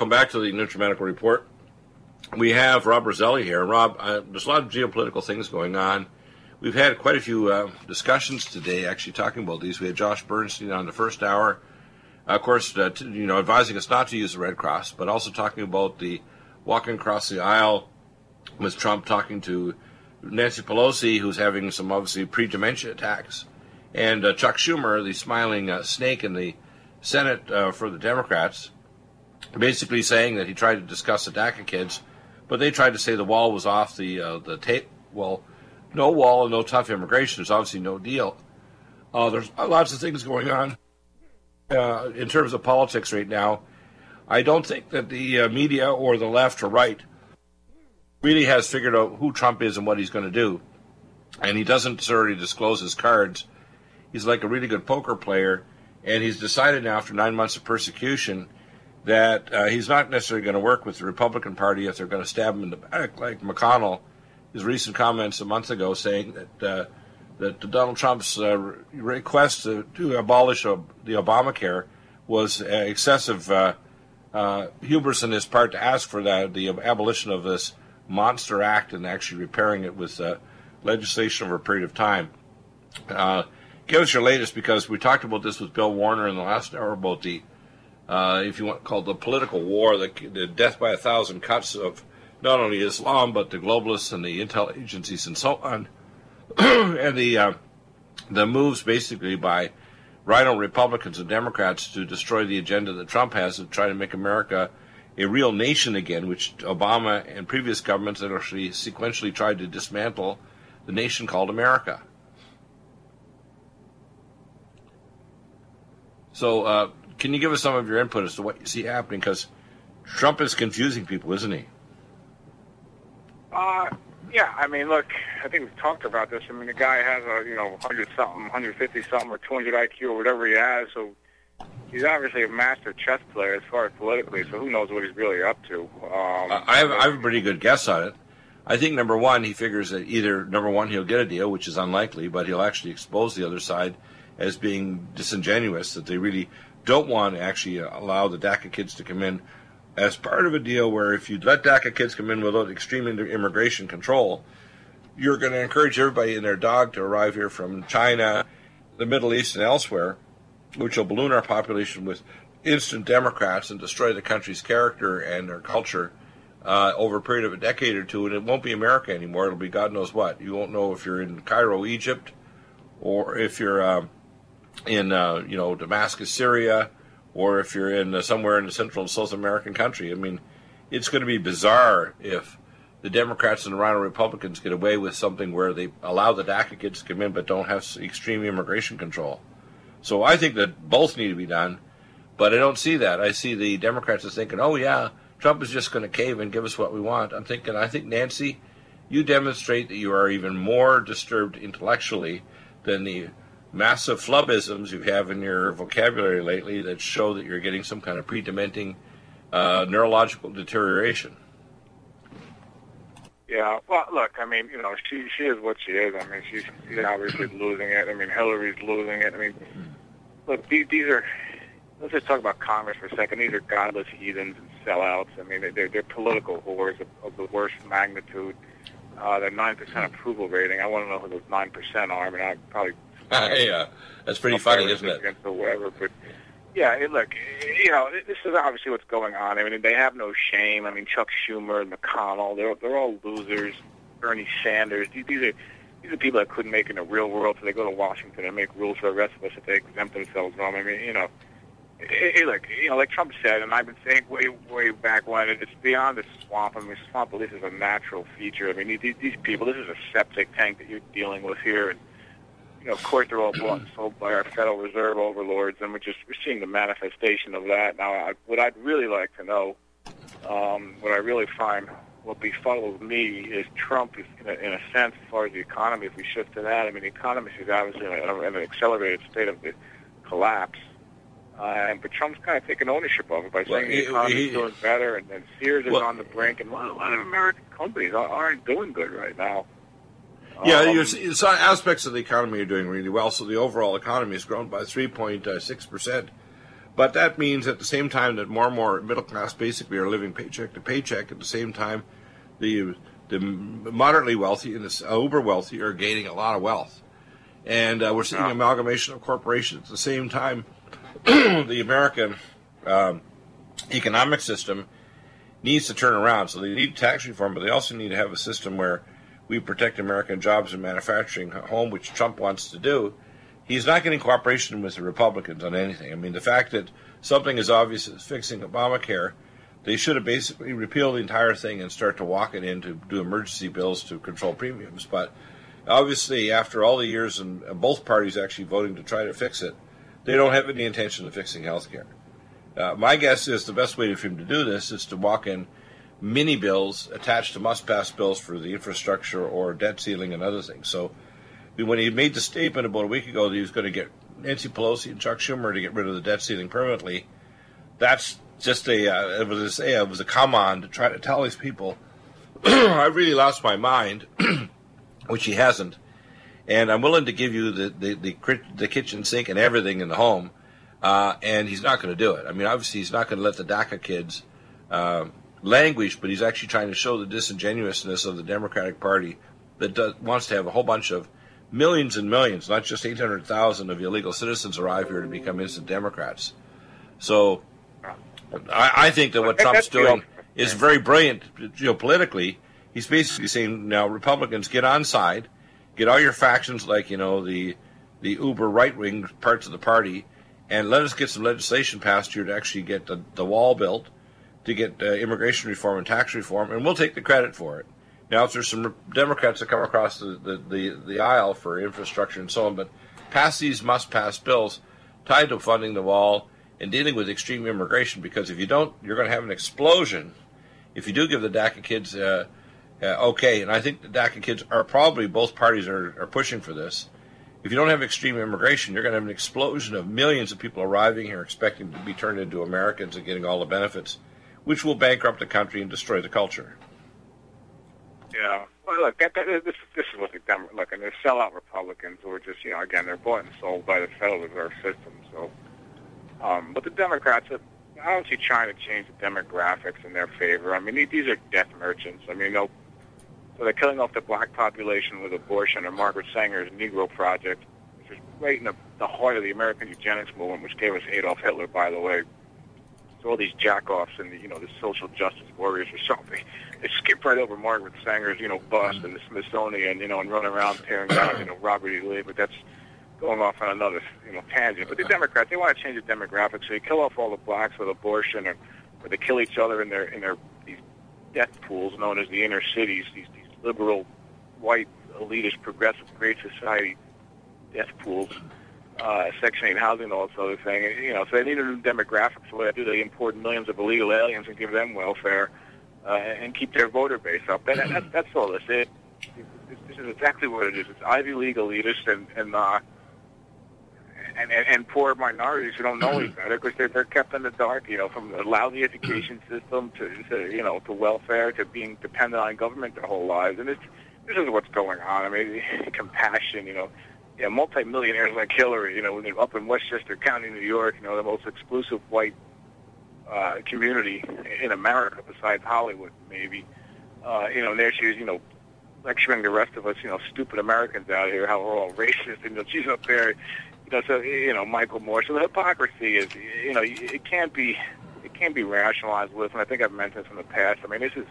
welcome back to the NutriMedical Report. We have Rob Roselli here. Rob, uh, there's a lot of geopolitical things going on. We've had quite a few uh, discussions today, actually talking about these. We had Josh Bernstein on the first hour, of course, uh, you know, advising us not to use the Red Cross, but also talking about the walking across the aisle with Trump talking to Nancy Pelosi, who's having some obviously pre-dementia attacks, and uh, Chuck Schumer, the smiling uh, snake in the Senate uh, for the Democrats, basically saying that he tried to discuss the DACA kids, but they tried to say the wall was off the uh, the tape. Well, no wall and no tough immigration. There's obviously no deal. Uh, there's lots of things going on uh, in terms of politics right now. I don't think that the uh, media or the left or right really has figured out who Trump is and what he's going to do. And he doesn't necessarily disclose his cards. He's like a really good poker player, and he's decided now after nine months of persecution that uh, he's not necessarily going to work with the Republican Party if they're going to stab him in the back, like McConnell. His recent comments a month ago saying that uh, that Donald Trump's uh, request to, to, abolish the Obamacare was excessive uh, uh, hubris on his part to ask for that, the abolition of this monster act and actually repairing it with uh, legislation over a period of time. Uh, give us your latest because we talked about this with Bill Warner in the last hour about the, uh, if you want, called the political war, the, the death by a thousand cuts of not only Islam but the globalists and the intel agencies and so on, and the uh, the moves basically by RINO Republicans and Democrats to destroy the agenda that Trump has of trying to make America a real nation again, which Obama and previous governments had actually sequentially tried to dismantle the nation called America. So, uh, can you give us some of your input as to what you see happening? Because Trump is confusing people, isn't he? Uh, yeah. I mean, look, I think we've talked about this. I mean, the guy has a you know 100 something, 150 something, or 200 IQ, or whatever he has. So he's obviously a master chess player as far as politically. So who knows what he's really up to? Um, I, have, I have a pretty good guess on it. I think number one, he figures that either number one he'll get a deal, which is unlikely, but he'll actually expose the other side as being disingenuous that they really don't want to actually allow the DACA kids to come in as part of a deal where if you let DACA kids come in without extreme immigration control, you're going to encourage everybody and their dog to arrive here from China, the Middle East, and elsewhere which will balloon our population with instant Democrats and destroy the country's character and our culture uh, over a period of a decade or two, and it won't be America anymore. It'll be God knows what. You won't know if you're in Cairo, Egypt, or if you're uh, in uh, you know Damascus, Syria, or if you're in uh, somewhere in the Central and South American country. I mean, it's going to be bizarre if the Democrats and the RINO Republicans get away with something where they allow the DACA kids to come in but don't have extreme immigration control. So I think that both need to be done, but I don't see that. I see the Democrats as thinking, oh, yeah, Trump is just going to cave and give us what we want. I'm thinking, I think, Nancy, you demonstrate that you are even more disturbed intellectually than the massive flubisms you have in your vocabulary lately that show that you're getting some kind of pre-dementing uh, neurological deterioration. Yeah, well, look, I mean, you know, she she is what she is. I mean, she's, she's obviously losing it. I mean, Hillary's losing it. I mean, look, these, these are. Let's just talk about Congress for a second. These are godless heathens and sellouts. I mean, they're they're political whores of, of the worst magnitude. Uh, their nine percent approval rating. I want to know who those nine percent are. I mean, I probably. yeah, that's pretty funny, isn't it? Or whatever, but yeah, look, you know, this is obviously what's going on. I mean, they have no shame. I mean, Chuck Schumer, and McConnell, they're they're all losers. Bernie Sanders, these, these are these are people that couldn't make it in the real world, so they go to Washington and make rules for the rest of us if they exempt themselves from. I mean, you know, it, it, look, you know, like Trump said, and I've been saying way way back when, it's beyond the swamp. I mean, swamp least is a natural feature. I mean, these, these people, this is a septic tank that you're dealing with here, and you know, of course, they're all bought and sold by our Federal Reserve overlords, and we're just we're seeing the manifestation of that. Now, I, what I'd really like to know, um, what I really find will befuddles me is Trump is, in a, in a sense, as far as the economy, if we shift to that, I mean, the economy is obviously in, a, in an accelerated state of collapse. Uh, and but Trump's kind of taking ownership of it by saying well, the economy is doing better, and, and Sears is on the brink, and a lot, a lot of American companies aren't doing good right now. Yeah, um, some aspects of the economy are doing really well. So the overall economy has grown by 3.6 percent But that means at the same time that more and more middle class basically are living paycheck to paycheck. At the same time, the the moderately wealthy and the uber wealthy are gaining a lot of wealth, and uh, we're seeing yeah. amalgamation of corporations. At the same time, the American um, economic system needs to turn around. So they need tax reform, but they also need to have a system where we protect American jobs and manufacturing at home, which Trump wants to do. He's not getting cooperation with the Republicans on anything. I mean, the fact that something as obvious as fixing Obamacare, they should have basically repealed the entire thing and start to walk it in to do emergency bills to control premiums. But obviously, after all the years and both parties actually voting to try to fix it, they don't have any intention of fixing health care. Uh, my guess is the best way for him to do this is to walk in mini bills attached to must pass bills for the infrastructure or debt ceiling and other things. So when he made the statement about a week ago that he was going to get Nancy Pelosi and Chuck Schumer to get rid of the debt ceiling permanently, that's just a uh, it was a it was a come on to try to tell these people I really lost my mind, which he hasn't, and I'm willing to give you the the, the, the kitchen sink and everything in the home uh, and he's not going to do it. I mean, obviously, he's not going to let the DACA kids uh, languish, but he's actually trying to show the disingenuousness of the Democratic Party that does, wants to have a whole bunch of millions and millions, not just 800,000 of illegal citizens arrive here to become instant Democrats. So I, I think that what Trump's doing is very brilliant geopolitically. He's basically saying now Republicans get on side, get all your factions like you know the the uber right wing parts of the party, and let us get some legislation passed here to actually get the, the wall built, to get uh, immigration reform and tax reform, and we'll take the credit for it. Now, if there's some Democrats that come across the, the, the, the aisle for infrastructure and so on, but pass these must pass bills tied to funding the wall and dealing with extreme immigration, because if you don't, you're going to have an explosion. If you do give the DACA kids uh, uh, okay, and I think the DACA kids are probably both parties are, are pushing for this if you don't have extreme immigration, you're going to have an explosion of millions of people arriving here expecting to be turned into Americans and getting all the benefits, which will bankrupt the country and destroy the culture. Yeah. Well, look, that, that, this, this is what the Dem- look, and they're sellout Republicans who are just, you know, again, they're bought and sold by the Federal Reserve System. So, um, but the Democrats, I don't see trying to change the demographics in their favor. I mean, these are death merchants. I mean, they'll so they're killing off the black population with abortion or Margaret Sanger's Negro Project, which is right in the, the heart of the American eugenics movement, which gave us Adolf Hitler, by the way. So all these jackoffs and the, you know the social justice warriors or something, they skip right over Margaret Sanger's you know bust and the Smithsonian, you know, and run around tearing down you know Robert E. Lee. But that's going off on another you know tangent. But the Democrats they want to change the demographics, so they kill off all the blacks with abortion, or, or they kill each other in their in their these death pools known as the inner cities. These liberal, white, elitist, progressive, great society death pools, uh, Section 8 housing, all this other thing. And, you know, so they need a new demographic. So what they do, they import millions of illegal aliens and give them welfare uh, and keep their voter base up. And that's, that's all this is. This is exactly what it is. It's Ivy League elitists and, and uh, and, and, and poor minorities who don't know any better because they're, they're kept in the dark, you know, from a lousy education system to, to, you know, to welfare to being dependent on government their whole lives. And this, this is what's going on. I mean, compassion, you know, yeah, multimillionaires like Hillary, you know, up in Westchester County, New York, you know, the most exclusive white uh, community in America besides Hollywood, maybe. Uh, you know, and there she is, you know, lecturing the rest of us, you know, stupid Americans out here, how we're all racist, and you know, she's up there, you know, so you know, Michael Moore. So the hypocrisy is, you know, it can't be, it can't be rationalized with. And I think I've mentioned this in the past. I mean, this is,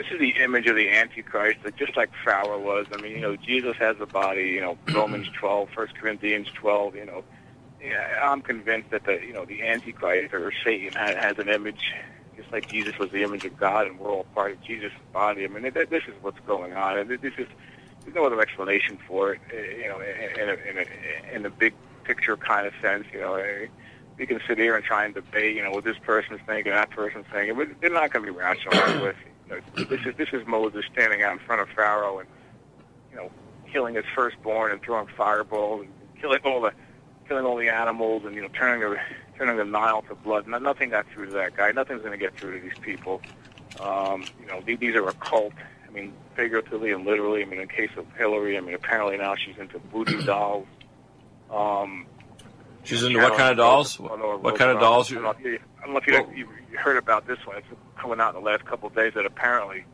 this is the image of the Antichrist, that just like Pharaoh was. I mean, you know, Jesus has a body. You know, Romans 12, 1 Corinthians 12. You know, yeah, I'm convinced that the, you know, the Antichrist or Satan has, has an image. Just like Jesus was the image of God, and we're all part of Jesus' body. I mean, this is what's going on, and this is there's no other explanation for it. Eh, you know, in a, in a, in a big picture kind of sense. You know, eh, we can sit here and try and debate. You know, what this person's thinking, that person's thinking, but they're not going to be rational with. Know, this is this is Moses standing out in front of Pharaoh and you know killing his firstborn and throwing fireballs and killing all the killing all the animals and you know turning the turning the Nile to blood. Nothing got through to that guy. Nothing's going to get through to these people. Um, you know, these these are a cult. I mean, figuratively and literally. I mean, in case of Hillary, I mean, apparently now she's into voodoo dolls. Um, She's into what kind of dolls? What kind of dolls? I don't know if you, I don't know if you, you heard about this one. It's coming out in the last couple of days that apparently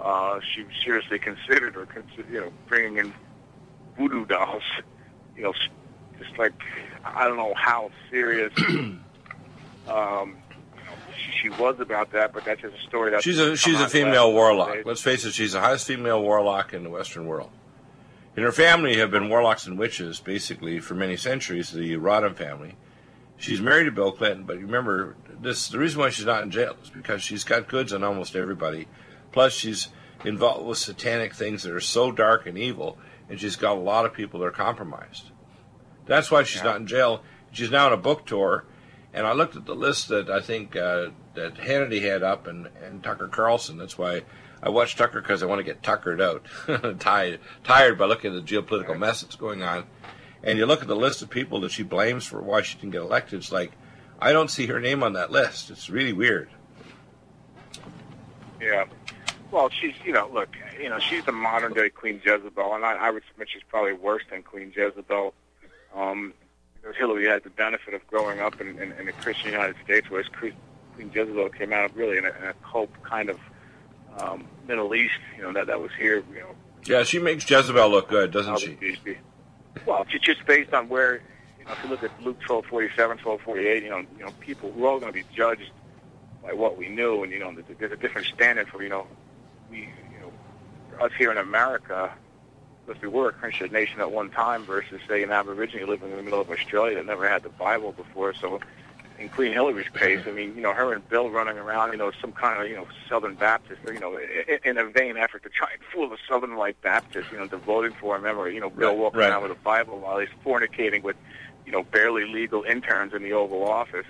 uh, she seriously considered or consider, you know bringing in voodoo dolls. You know, just like I don't know how serious um, she, she was about that, but that's just a story. That's she's a she's a female warlock. Let's face it, she's the highest female warlock in the Western world. In her family have been warlocks and witches, basically, for many centuries, the Rodham family. She's married to Bill Clinton, but remember, this the reason why she's not in jail is because she's got goods on almost everybody. Plus, she's involved with satanic things that are so dark and evil, and she's got a lot of people that are compromised. That's why she's yeah. not in jail. She's now on a book tour, and I looked at the list that I think uh, that Hannity had up and, and Tucker Carlson. That's why I watch Tucker because I want to get tuckered out, tired, tired by looking at the geopolitical mess that's going on. And you look at the list of people that she blames for why she didn't get elected. It's like I don't see her name on that list. It's really weird. Yeah. Well, she's you know look you know she's the modern day Queen Jezebel, and I, I would submit she's probably worse than Queen Jezebel. Um, Hillary had the benefit of growing up in, in, in the Christian United States, whereas Queen Jezebel came out really in a, in a cult kind of um, Middle East, you know, that that was here, you know. Yeah, she makes Jezebel look good, doesn't she? Well, just based on where, if you look at Luke 12, 47, 12, 48, you know, you know, people, we're all going to be judged by what we knew, and, you know, there's a different standard for, you know, we, you know, us here in America, because we were a Christian nation at one time versus, say, an Aborigine living in the middle of Australia that never had the Bible before, so in Queen Hillary's case, I mean, you know, her and Bill running around, you know, some kind of, you know, Southern Baptist, you know, in a vain effort to try and fool the Southern White Baptist, you know, to voting for him. Remember, you know, Bill walking right. around with a Bible while he's fornicating with, you know, barely legal interns in the Oval Office.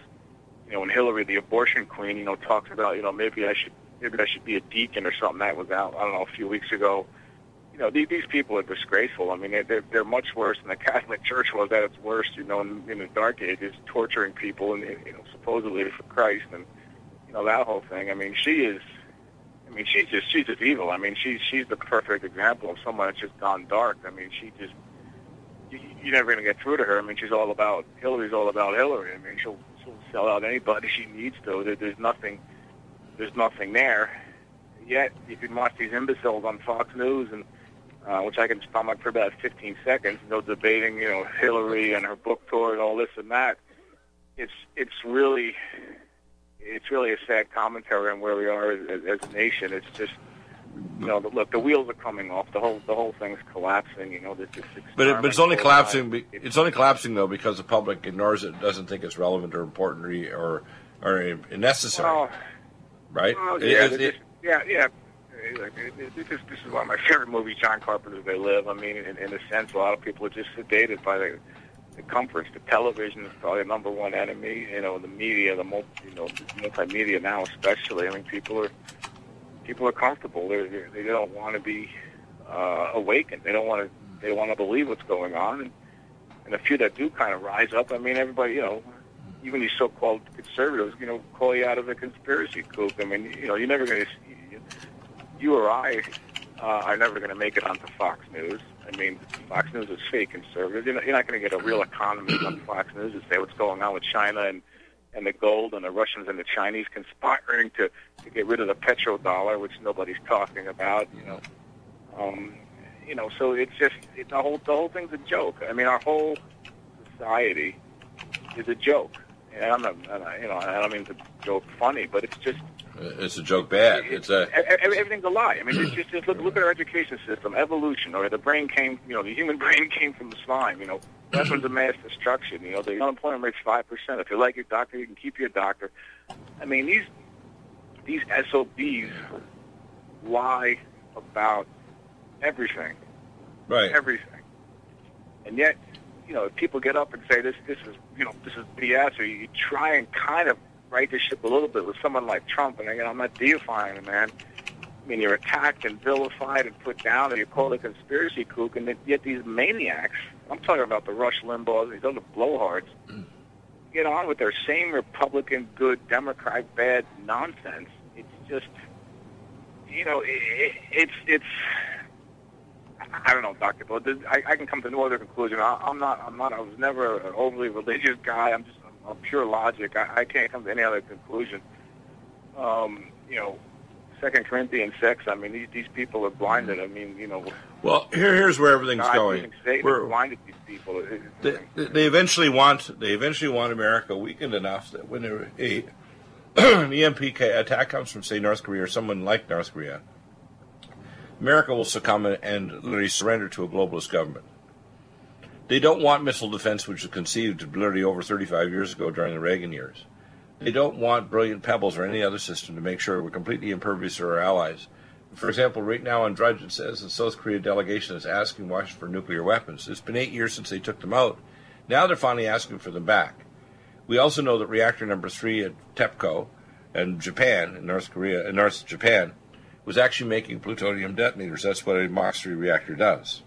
You know, when Hillary, the abortion queen, you know, talks about, you know, maybe I should, maybe I should be a deacon or something. That was out, I don't know, a few weeks ago you know, these, these people are disgraceful. I mean, they're, they're much worse than the Catholic Church was at its worst, you know, in, in the Dark Ages, torturing people and, you know, supposedly for Christ and, you know, that whole thing. I mean, she is, I mean, she's just, she's just evil. I mean, she's, she's the perfect example of someone that's just gone dark. I mean, she just, you, you're never going to get through to her. I mean, she's all about, Hillary's all about Hillary. I mean, she'll, she'll sell out anybody she needs to. There, there's nothing, there's nothing there. Yet, you can watch these imbeciles on Fox News and, uh, which I can stomach for about 15 seconds, you know, debating, you know, Hillary and her book tour and all this and that. It's it's really it's really a sad commentary on where we are as, as a nation. It's just you know, look, the wheels are coming off. The whole the whole thing's collapsing. You know, this is. But it, but it's only collapsing. it's only collapsing though because the public ignores it, doesn't think it's relevant or important or or, necessary. Well, right? Well, yeah, it, it, yeah, yeah. Like, this, is, this is one of my favorite movies, John Carpenter's They Live. I mean, in, in a sense, a lot of people are just sedated by the, the comforts. The television is probably the number one enemy. You know, the media, the multi, you know, multimedia now especially. I mean, people are people are comfortable. They're, they don't want to be uh, awakened. They don't want to. They want to believe what's going on. And, and the few that do kind of rise up, I mean, everybody, you know, even these so-called conservatives, you know, call you out of the conspiracy kook. I mean, you know, you're never going to you or I uh, are never going to make it onto Fox News. I mean, Fox News is fake conservative. You're not, you're not going to get a real economist on Fox News to say what's going on with China and and the gold and the Russians and the Chinese conspiring to to get rid of the petrodollar, which nobody's talking about. You know, um, you know. So it's just it, the whole the whole thing's a joke. I mean, our whole society is a joke. And I'm not, you know, I don't mean to joke funny, but it's just it's a joke bad. It's a everything's a lie. I mean, just, just look look at our education system, evolution, or the brain came, you know, the human brain came from the slime. You know, weapons of the mass destruction. You know, the unemployment rate's five percent. If you like your doctor, you can keep your doctor. I mean, these these SOBs lie about everything, right? Everything, and yet, you know, if people get up and say this, this is, you know, this is BS, or you try and kind of right the ship a little bit with someone like Trump, and again, I'm not deifying the man. I mean, you're attacked and vilified and put down, and you're called a conspiracy kook, and yet these maniacs, I'm talking about the Rush Limbaughs, these other blowhards, get on with their same Republican good, Democrat bad nonsense. It's just, you know, it, it, it's, it's, I don't know, Doctor, but I, I can come to no other conclusion. I, I'm not. I'm not. I was never an overly religious guy. I'm just I'm, I'm pure logic. I, I can't come to any other conclusion. Um, you know, Second Corinthians six. I mean, these these people are blinded. I mean, you know. Well, here here's where everything's God going. We're- blinded these people. They, they eventually want they eventually want America weakened enough that when a, a an EMP attack comes from say North Korea or someone like North Korea, America will succumb and- and literally surrender to a globalist government. They don't want missile defense, which was conceived literally over 35 years ago during the Reagan years. They don't want brilliant pebbles or any other system to make sure we're completely impervious to our allies. For example, right now on Drudge it says the South Korea delegation is asking Washington for nuclear weapons. It's been eight years since they took them out. Now they're finally asking for them back. We also know that reactor number three at TEPCO in Japan, in North Korea, in North Japan, was actually making plutonium detonators. That's what a Mach 3 reactor does.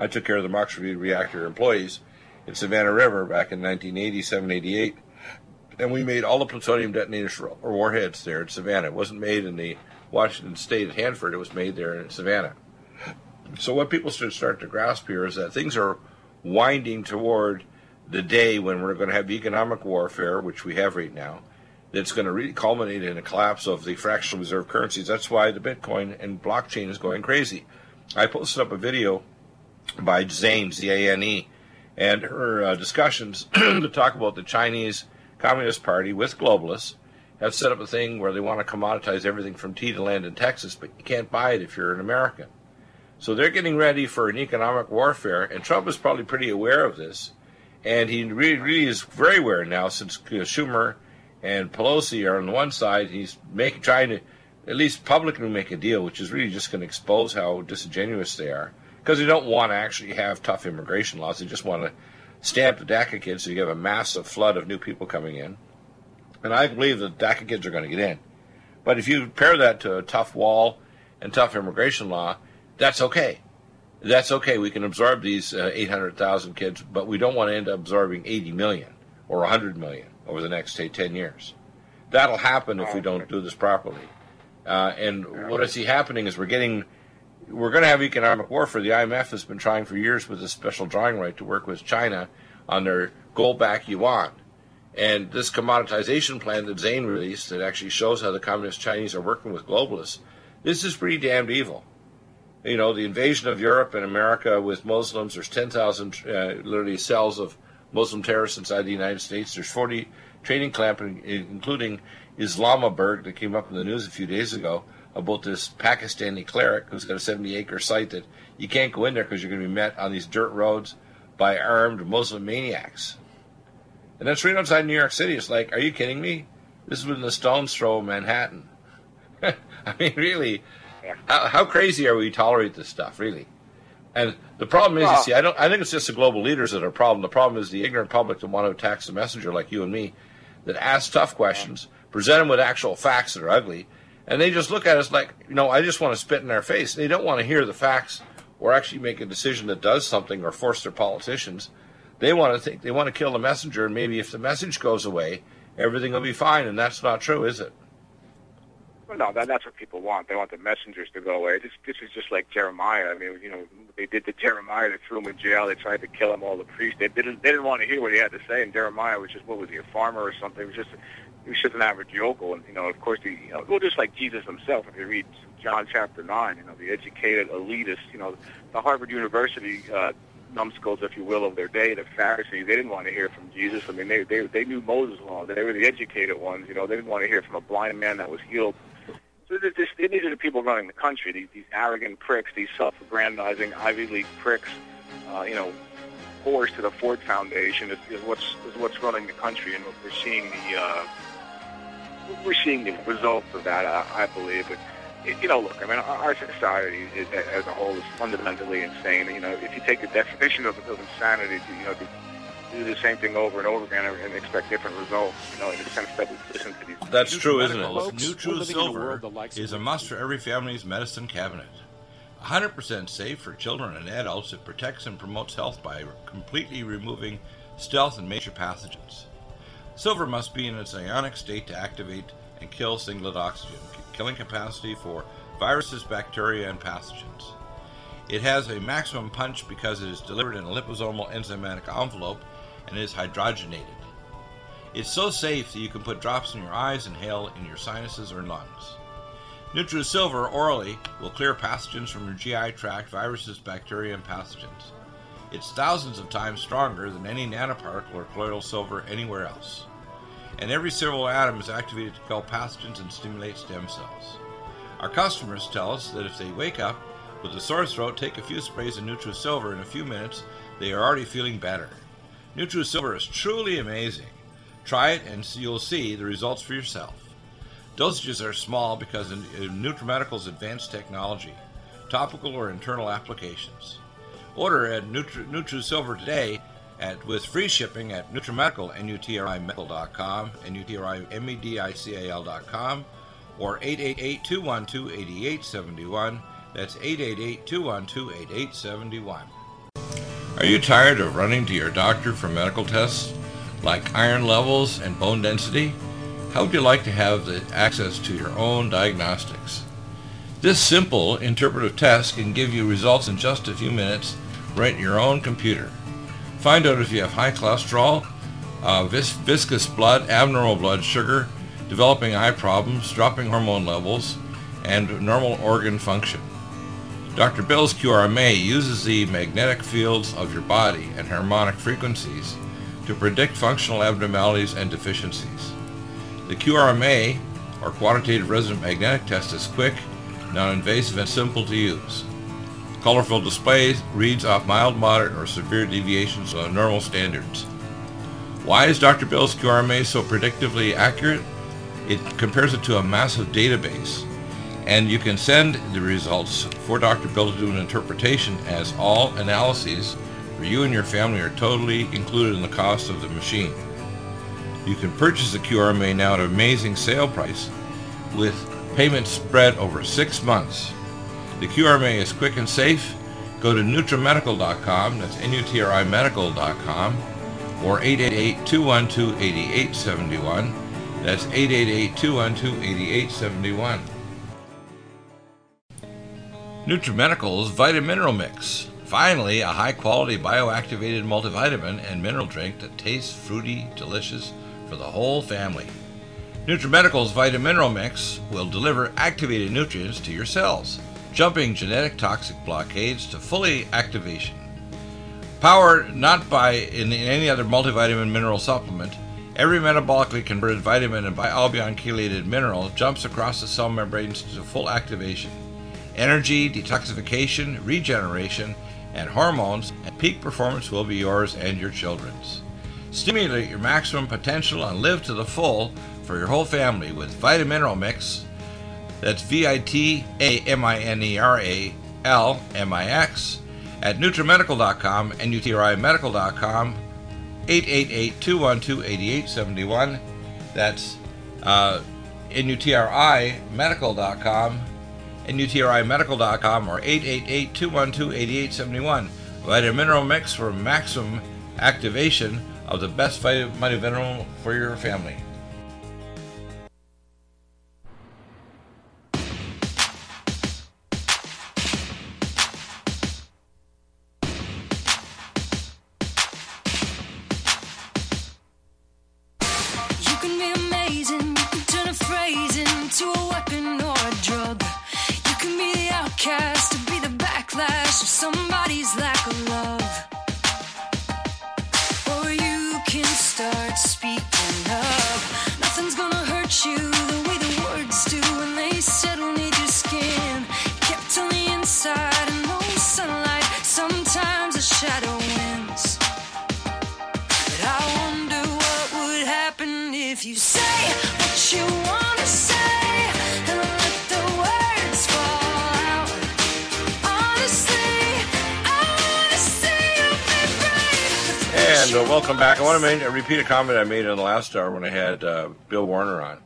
I took care of the Mach 3 reactor employees in Savannah River back in 1987, 88, and we made all the plutonium detonators for or warheads there in Savannah. It wasn't made in the Washington State at Hanford. It was made there in Savannah. So what people should start to grasp here is that things are winding toward the day when we're going to have economic warfare, which we have right now, that's going to really culminate in a collapse of the fractional reserve currencies. That's why the Bitcoin and blockchain is going crazy. I posted up a video by Zane, Z-A-N-E, and her uh, discussions to talk about the Chinese Communist Party with globalists have set up a thing where they want to commoditize everything from tea to land in Texas, but you can't buy it if you're an American. So they're getting ready for an economic warfare, and Trump is probably pretty aware of this. And he really, really is very aware now since Schumer and Pelosi are on the one side. He's making, trying to at least publicly make a deal, which is really just going to expose how disingenuous they are. Because they don't want to actually have tough immigration laws. They just want to stamp the DACA kids so you have a massive flood of new people coming in. And I believe the DACA kids are going to get in. But if you pair that to a tough wall and tough immigration law, that's okay. That's okay. We can absorb these uh, 800,000 kids, but we don't want to end up absorbing 80 million or 100 million over the next, say, 10 years. That'll happen if we don't do this properly. Uh, and what I see happening is we're getting, we're going to have economic warfare. The IMF has been trying for years with a special drawing right to work with China on their gold back yuan. And this commoditization plan that Zane released that actually shows how the communist Chinese are working with globalists, this is pretty damned evil. You know, the invasion of Europe and America with Muslims, there's 10,000 uh, literally cells of Muslim terrorists inside the United States. There's 40 training camps, including Islamberg, that came up in the news a few days ago about this Pakistani cleric who's got a 70 acre site that you can't go in there because you're going to be met on these dirt roads by armed Muslim maniacs. And that's right outside New York City. It's like, are you kidding me? This is within the stone's throw of Manhattan. I mean, really, how, how crazy are we to tolerate this stuff, really? And the problem is, you see, I don't. I think it's just the global leaders that are a problem. The problem is the ignorant public that want to attack the messenger, like you and me, that ask tough questions, present them with actual facts that are ugly, and they just look at us like, you know, I just want to spit in their face. They don't want to hear the facts or actually make a decision that does something or force their politicians. They want to think they want to kill the messenger, and maybe if the message goes away, everything will be fine. And that's not true, is it? Well, no, that, that's what people want. They want the messengers to go away. This, this is just like Jeremiah. I mean, you know, they did to Jeremiah. They threw him in jail. They tried to kill him. All the priests. They didn't. They didn't want to hear what he had to say. And Jeremiah was just what was he, a farmer or something? He was just. Just an average yokel. And you know, of course, the you know, well, just like Jesus himself. If you read John chapter nine, you know, the educated elitists. You know, the Harvard University. Uh, numbskulls, if you will, of their day, the Pharisees, they didn't want to hear from Jesus. I mean, they they they knew Moses' law. They were the educated ones. You know, they didn't want to hear from a blind man that was healed. So this, this, these are the people running the country. These, these arrogant pricks, these self-aggrandizing Ivy League pricks. Uh, you know, whores to the Ford Foundation is, is what's is what's running the country, and we're seeing the uh, we're seeing the results of that. Uh, I believe, but you know, look, I mean, our society is, as a whole is fundamentally insane. You know, if you take the definition of, of insanity, you know, to do the same thing over and over again and expect different results, you know, in the sense that we listen to these. That's true, isn't it? Folks, we're Neutral living in a Silver world that likes is a must for every family's medicine cabinet. 100% safe for children and adults, it protects and promotes health by completely removing stealth and major pathogens. Silver must be in its ionic state to activate and kill singlet oxygen, killing capacity for viruses, bacteria, and pathogens. It has a maximum punch because it is delivered in a liposomal enzymatic envelope and is hydrogenated. It's so safe that you can put drops in your eyes inhale in your sinuses or lungs. NutriSilver orally will clear pathogens from your GI tract, viruses, bacteria, and pathogens. It's thousands of times stronger than any nanoparticle or colloidal silver anywhere else. And every silver atom is activated to kill pathogens and stimulate stem cells. Our customers tell us that if they wake up with a sore throat, take a few sprays of NutriSilver in a few minutes, they are already feeling better. NutriSilver is truly amazing. Try it and you'll see the results for yourself. Dosages are small because of NutriMedical's advanced technology, topical or internal applications. Order at Nutri- NutriSilver today at with free shipping at NutriMedical, N-U-T-R-I-Medical.com, N-U-T-R-I-M-E-D-I-C-A-L.com, or 888-212-8871. That's 888-212-8871. Are you tired of running to your doctor for medical tests like iron levels and bone density? How would you like to have the access to your own diagnostics? This simple interpretive test can give you results in just a few minutes right in your own computer. Find out if you have high cholesterol, uh, vis- viscous blood, abnormal blood sugar, developing eye problems, dropping hormone levels, and normal organ function. Dr. Bill's QRMA uses the magnetic fields of your body and harmonic frequencies to predict functional abnormalities and deficiencies. The QRMA, or Quantitative Resonant Magnetic Test, is quick, non-invasive, and simple to use. Colorful displays reads off mild, moderate, or severe deviations of normal standards. Why is Dr. Bill's QRMA so predictively accurate? It compares it to a massive database, and you can send the results for Dr. Bill to do an interpretation as all analyses for you and your family are totally included in the cost of the machine. You can purchase the QRMA now at an amazing sale price with payments spread over six months. The QRMA is quick and safe. Go to NutriMedical.com, that's N-U-T-R-I Medical.com, or 888-212-8871. That's 888-212-8871. NutriMedical's Vitamineral Mix. Finally, a high-quality bioactivated multivitamin and mineral drink that tastes fruity, delicious for the whole family. NutriMedical's Vitamineral Mix will deliver activated nutrients to your cells, jumping genetic toxic blockades to fully activation. Powered not by in any other multivitamin mineral supplement, every metabolically converted vitamin and bialbion chelated mineral jumps across the cell membranes to full activation. Energy, detoxification, regeneration, and hormones and peak performance will be yours and your children's. Stimulate your maximum potential and live to the full for your whole family with Vitamineral Mix. That's V I T A M I N E R A L M I X at NutriMedical.com and UTRIMedical.com 888-212-8871. That's uh, NUTRIMedical.com NUTRIMedical.com or 888-212-8871. Vitamineral Mix for maximum activation of the best vitamin mineral for your family. And uh, welcome back. I want to make, repeat a comment I made in the last hour when I had uh, Bill Warner on.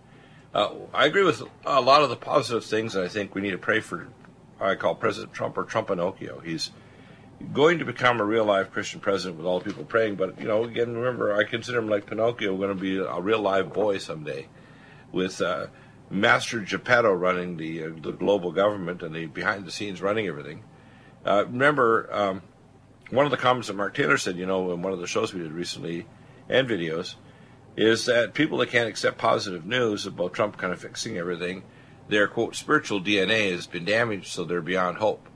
Uh, I agree with a lot of the positive things, and I think we need to pray for. I call President Trump or Trump Pinocchio. He's going to become a real live Christian president with all the people praying. But you know, again, remember, I consider him like Pinocchio, going to be a real live boy someday, with uh, Master Geppetto running the uh, the global government and the behind the scenes running everything. Uh, remember, um, one of the comments that Mark Taylor said, you know, in one of the shows we did recently and videos, is that people that can't accept positive news about Trump kind of fixing everything, their quote spiritual DNA has been damaged, so they're beyond hope.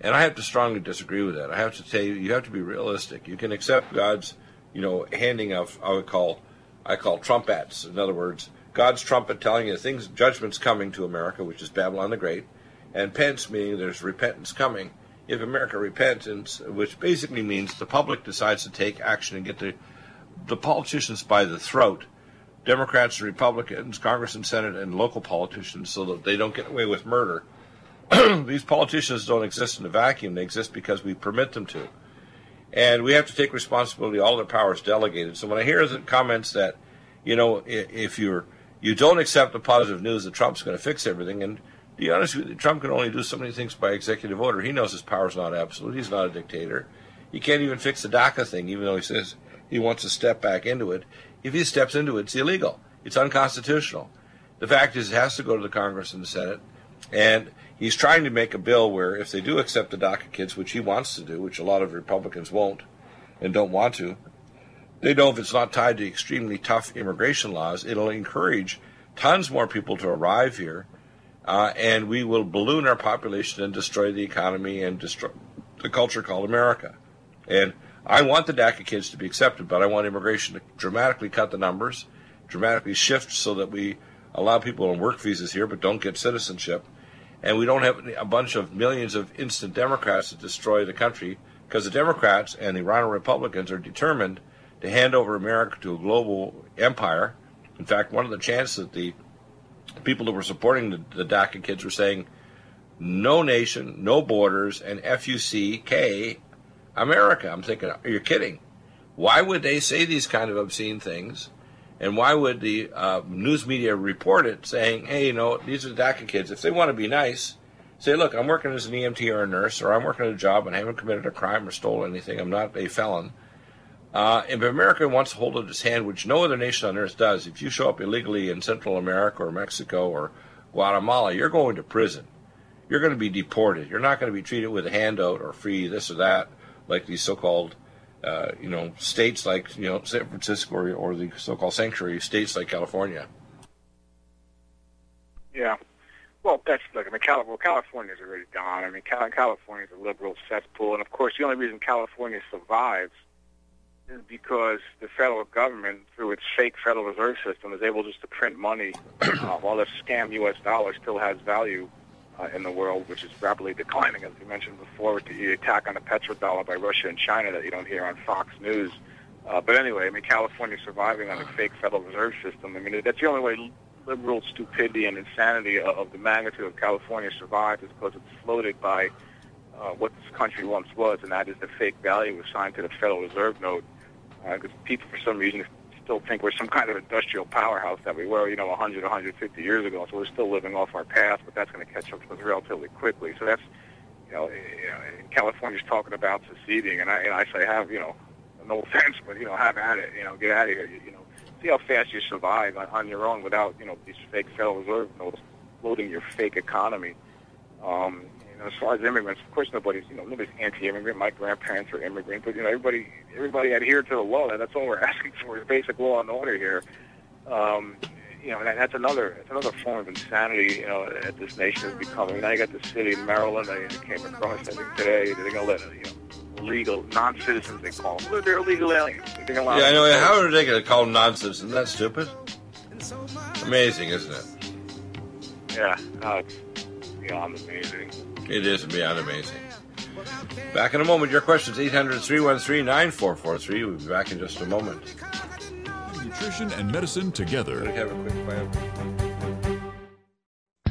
And I have to strongly disagree with that. I have to tell you, you have to be realistic. You can accept God's, you know, handing of I would call, I call trumpets. In other words, God's trumpet telling you things, judgment's coming to America, which is Babylon the Great, and pence meaning there's repentance coming. If America repents, which basically means the public decides to take action and get the the politicians by the throat, Democrats and Republicans, Congress and Senate, and local politicians, so that they don't get away with murder. These politicians don't exist in a vacuum; they exist because we permit them to, and we have to take responsibility. All their powers delegated. So when I hear the comments that, you know, if you're you don't accept the positive news that Trump's going to fix everything, and be honest with you, Trump can only do so many things by executive order. He knows his power is not absolute. He's not a dictator. He can't even fix the DACA thing, even though he says he wants to step back into it. If he steps into it, it's illegal. It's unconstitutional. The fact is, it has to go to the Congress and the Senate, and he's trying to make a bill where, if they do accept the DACA kids, which he wants to do, which a lot of Republicans won't and don't want to, they know if it's not tied to extremely tough immigration laws, it'll encourage tons more people to arrive here, uh, and we will balloon our population and destroy the economy and destroy the culture called America. And I want the DACA kids to be accepted, but I want immigration to dramatically cut the numbers, dramatically shift so that we allow people on work visas here but don't get citizenship. And we don't have a bunch of millions of instant Democrats to destroy the country because the Democrats and the RINO Republicans are determined to hand over America to a global empire. In fact, one of the chants that the people that were supporting the, the DACA kids were saying, no nation, no borders, and FUCK America. I'm thinking, are you kidding? Why would they say these kind of obscene things? And why would the uh, news media report it saying, hey, you know, these are the DACA kids. If they want to be nice, say, look, I'm working as an EMT or a nurse, or I'm working a job and I haven't committed a crime or stolen anything. I'm not a felon. Uh, if America wants to hold out its hand, which no other nation on earth does, if you show up illegally in Central America or Mexico or Guatemala, you're going to prison. You're going to be deported. You're not going to be treated with a handout or free this or that like these so-called, uh, you know, states like you know San Francisco or, or the so-called sanctuary states like California. Yeah. Well, that's look. I mean, well, California's already gone. I mean, Cal- California's a liberal cesspool, and of course, the only reason California survives because the federal government, through its fake Federal Reserve System, is able just to print money uh, while the scam U.S. dollar still has value uh, in the world, which is rapidly declining, as we mentioned before, with the attack on the petrodollar by Russia and China that you don't hear on Fox News. Uh, but anyway, I mean, California surviving on a fake Federal Reserve System. I mean, that's the only way liberal stupidity and insanity of the magnitude of California survives is because it's floated by uh, what this country once was, and that is the fake value assigned to the Federal Reserve note. Because uh, people, for some reason, still think we're some kind of industrial powerhouse that we were, you know, 100, 150 years ago. So we're still living off our past, but that's going to catch up to us relatively quickly. So that's, you know, you know California's talking about seceding, and I, and I say have, you know, no offense, but you know, have at it. You know, get out of here. You, you know, see how fast you survive on, on your own without, you know, these fake Federal Reserve notes loading your fake economy. Um, you know, as far as immigrants, of course, nobody's you know nobody's anti-immigrant. My grandparents are immigrant, but you know everybody everybody adhered to the law. And that's all we're asking for is basic law and order here. Um, you know, that, that's another that's another form of insanity. You know, that this nation is becoming. Now you got the city in Maryland. I came across I think today. They're gonna let you know legal non-citizens they call them. They're illegal aliens. They're yeah, I know. How are they going to call them non-citizens? That's stupid. Amazing, isn't it? Yeah, uh, it's beyond amazing. It is beyond amazing. Back in a moment. Your questions 800 313 9443. We'll be back in just a moment. Nutrition and medicine together.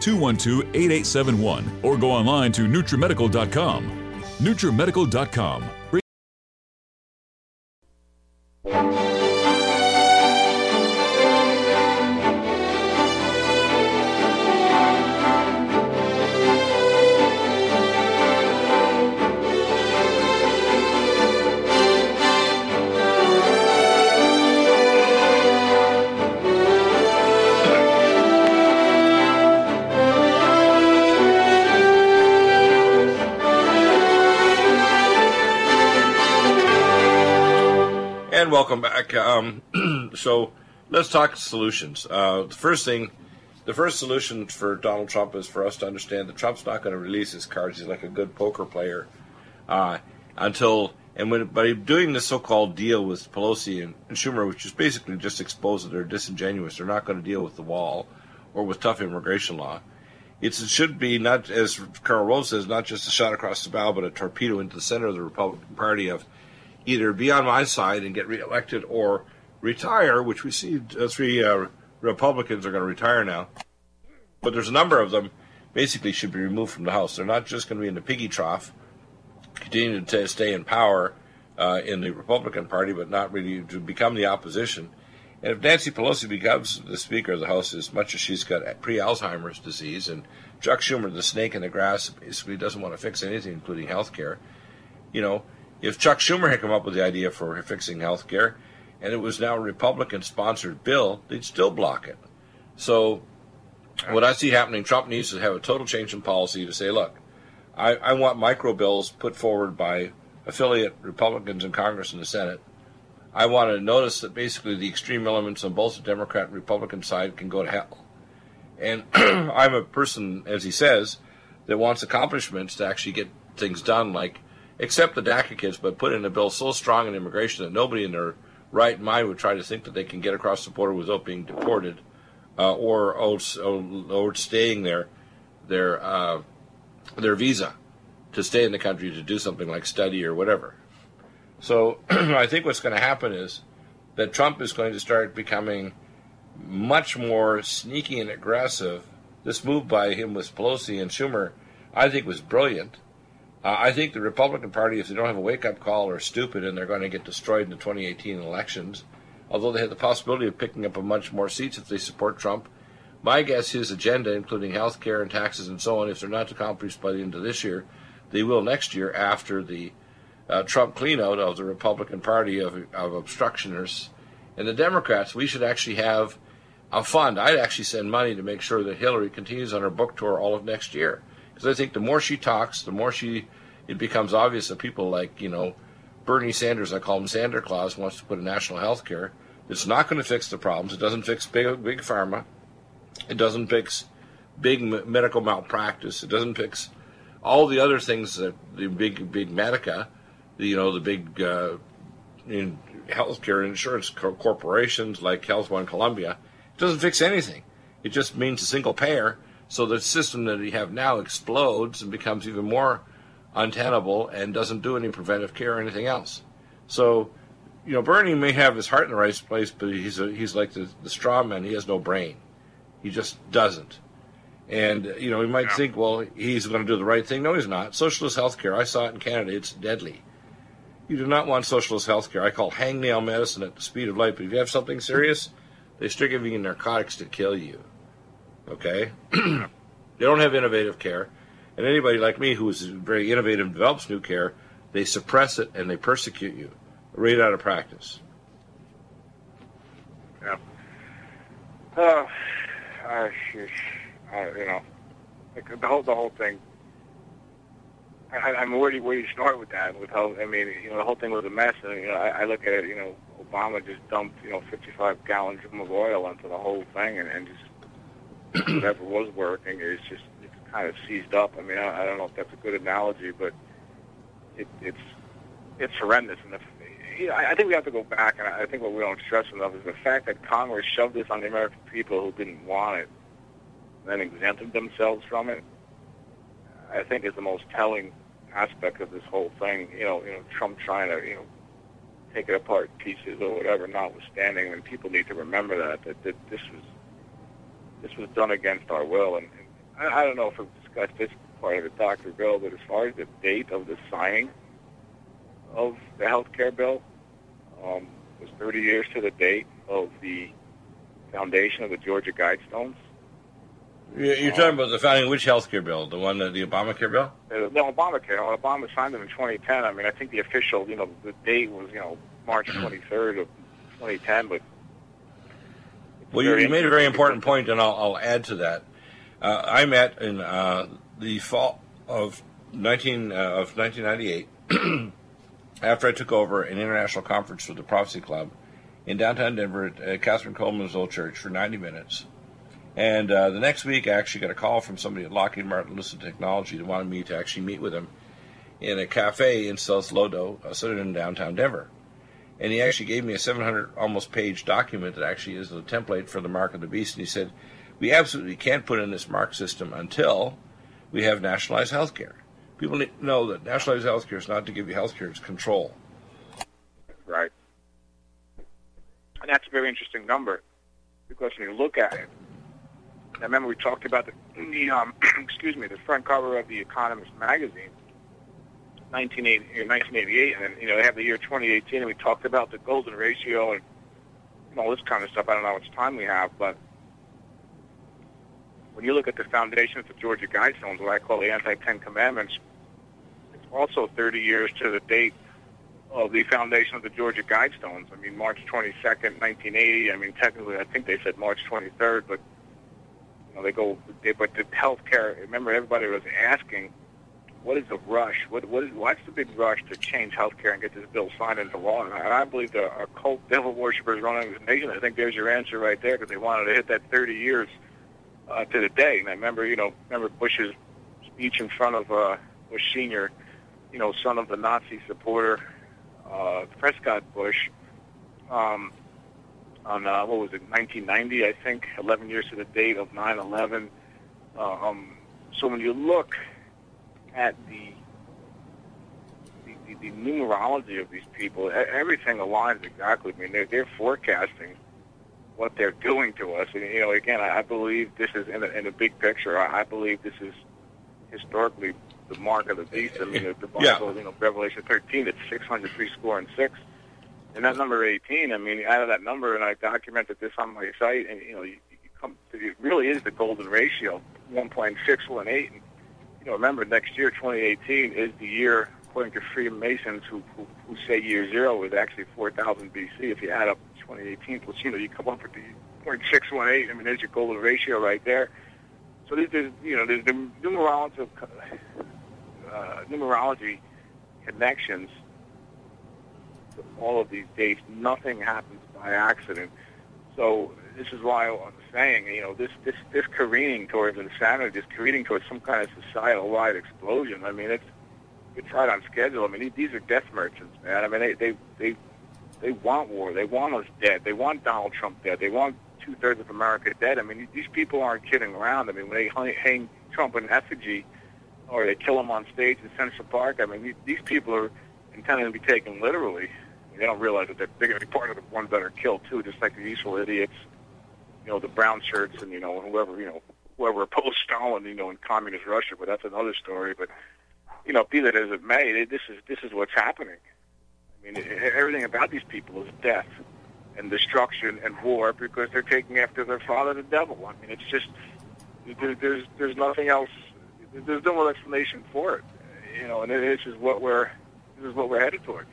212 8871 or go online to NutriMedical.com. NutriMedical.com. back. Um, so let's talk solutions. Uh, the first thing, the first solution for Donald Trump is for us to understand that Trump's not going to release his cards. He's like a good poker player uh, until and when by doing this so-called deal with Pelosi and, and Schumer, which is basically just expose that they're disingenuous. They're not going to deal with the wall or with tough immigration law. It's, it should be not, as Karl Rove says, not just a shot across the bow, but a torpedo into the center of the Republican Party of either be on my side and get reelected or retire, which we see uh, three uh, Republicans are going to retire now. But there's a number of them basically should be removed from the House. They're not just going to be in the piggy trough, continue to stay in power uh, in the Republican Party, but not really to become the opposition. And if Nancy Pelosi becomes the Speaker of the House, as much as she's got pre Alzheimer's disease, and Chuck Schumer, the snake in the grass, basically doesn't want to fix anything, including health care, you know, if Chuck Schumer had come up with the idea for fixing health care and it was now a Republican sponsored bill, they'd still block it. So, what I see happening, Trump needs to have a total change in policy to say, look, I, I want micro bills put forward by affiliate Republicans in Congress and the Senate. I want to notice that basically the extreme elements on both the Democrat and Republican side can go to hell. And I'm a person, as he says, that wants accomplishments to actually get things done, like accept the DACA kids, but put in a bill so strong in immigration that nobody in their right mind would try to think that they can get across the border without being deported uh, or, or, or staying there, their uh, their visa to stay in the country to do something like study or whatever. So I think what's going to happen is that Trump is going to start becoming much more sneaky and aggressive. This move by him with Pelosi and Schumer, I think, was brilliant. Uh, I think the Republican Party, if they don't have a wake up call, are stupid and they're going to get destroyed in the 2018 elections. Although they have the possibility of picking up a bunch more seats if they support Trump. My guess, his agenda, including health care and taxes and so on, if they're not accomplished by the end of this year, they will next year after the uh, Trump cleanout of the Republican Party of, of obstructionists And the Democrats, we should actually have a fund. I'd actually send money to make sure that Hillary continues on her book tour all of next year. Because I think the more she talks, the more she it becomes obvious that people like, you know, Bernie Sanders, I call him Santa Claus, wants to put a national health care. It's not going to fix the problems. It doesn't fix big, big pharma. It doesn't fix big medical malpractice. It doesn't fix all the other things that the big, big Medica, you know, the big uh, in healthcare insurance co- corporations like Health One Columbia. It doesn't fix anything. It just means a single payer. So the system that we have now explodes and becomes even more untenable and doesn't do any preventive care or anything else. So, you know, Bernie may have his heart in the right place, but he's a, he's like the, the straw man. He has no brain. He just doesn't. And you know, we might Yeah. think, well, he's going to do the right thing. No, he's not. Socialist health care. I saw it in Canada. It's deadly. You do not want socialist health care. I call hangnail medicine at the speed of light. But if you have something serious, they start giving you narcotics to kill you. Okay? they don't have innovative care. And anybody like me who is very innovative and develops new care, they suppress it and they persecute you right out of practice. Yeah. Uh, I, I, you know, like the whole the whole thing. I, I mean, where do where you start with that? With how I mean, you know, the whole thing was a mess. And you know, I, I look at it. You know, Obama just dumped you know 55 gallons of oil onto the whole thing, and, and just whatever was working is just it's kind of seized up. I mean, I, I don't know if that's a good analogy, but it, it's it's horrendous. And if, you know, I think we have to go back, and I think what we don't stress enough is the fact that Congress shoved this on the American people who didn't want it, and then exempted themselves from it. I think is the most telling aspect of this whole thing. You know, you know, Trump trying to you know take it apart pieces or whatever, notwithstanding, and people need to remember that that, that this was this was done against our will. And, and I, I don't know if we've discussed this part of it, Dr. Bill, but as far as the date of the signing of the health care bill um, was 30 years to the date of the foundation of the Georgia Guidestones. You- You're talking about the founding which health care bill? The one, that the Obamacare bill? Uh, the Obamacare, Obama signed it in 2010, I mean, I think the official, you know, the date was, you know, March 23rd of 2010, but Well, you, you made a very important point, and I'll, I'll add to that. Uh, I met in uh, the fall of 19 uh, of 1998 after I took over an international conference with the Prophecy Club in downtown Denver at Catherine Coleman's old church for 90 minutes. And uh, the next week, I actually got a call from somebody at Lockheed Martin Lucid Technology that wanted me to actually meet with him in a cafe in South Lodo, uh, in downtown Denver and he actually gave me a 700 almost page document that actually is the template for the mark of the beast. And he said we absolutely can't put in this mark system until we have nationalized health care people need to know that nationalized health care is not to give you health care it's control. Right. And that's a very interesting number because when you look at it, I remember we talked about the, the um, excuse me, the front cover of the Economist magazine, 1980, 1988, and then, you know, they have the year 2018, and we talked about the golden ratio and all this kind of stuff. I don't know how much time we have, but when you look at the foundation of the Georgia Guidestones, what I call the anti-Ten Commandments, it's also 30 years to the date of the foundation of the Georgia Guidestones. I mean, March 22nd, 1980. I mean, technically, I think they said March 23rd, but you know, they go. They, but the healthcare. Remember, everybody was asking, "What is the rush? What what is what's the big rush to change healthcare and get this bill signed into law?" And I, I believe the our cult devil worshippers running this nation. I think there's your answer right there because they wanted to hit that 30 years uh, to the day. And I remember, you know, remember Bush's speech in front of uh, Bush Senior, you know, son of the Nazi supporter uh, Prescott Bush um, on uh, what was it, 1990, I think, 11 years to the date of 9/11. Uh, um, so when you look at the the, the, the numerology of these people, everything aligns exactly. I mean, they're, they're forecasting what they're doing to us, and you know, again, I, I believe this is in a, in a big picture. I, I believe this is historically the mark of the beast. I mean, the, the Bible, Yeah. you know, Revelation 13, it's 603 score and six. And that number 18, I mean, out of that number, and I documented this on my site, and, you know, you, you come to, it really is the golden ratio, 1.618. And, you know, remember, next year, 2018, is the year, according to Freemasons, who, who, who say year zero is actually 4000 BC. If you add up 2018 placebo, you come up with the 0.618. I mean, there's your golden ratio right there. So there's, there's you know, there's the numerology of uh, numerology connections to all of these dates. Nothing happens by accident. So this is why I'm saying, you know, this this this careening towards insanity, this careening towards some kind of societal-wide explosion. I mean, it's it's right on schedule. I mean, these are death merchants, man. I mean, they they they they want war. They want us dead. They want Donald Trump dead. They want two thirds of America dead. I mean, these people aren't kidding around. I mean, when they hang Trump in effigy, or they kill him on stage in Central Park, I mean, these people are intended to be taken literally. They don't realize that they're, going to be part of the ones that are killed too, just like the useful idiots, you know, the brown shirts and you know whoever you know whoever opposed Stalin, you know, in communist Russia. But that's another story. But you know, be that as it may, this is this is what's happening. I mean, everything about these people is death and destruction and war because they're taking after their father, the devil. I mean, it's just there, there's there's nothing else. There's no explanation for it. You know, and this is what we're this is what we're headed towards.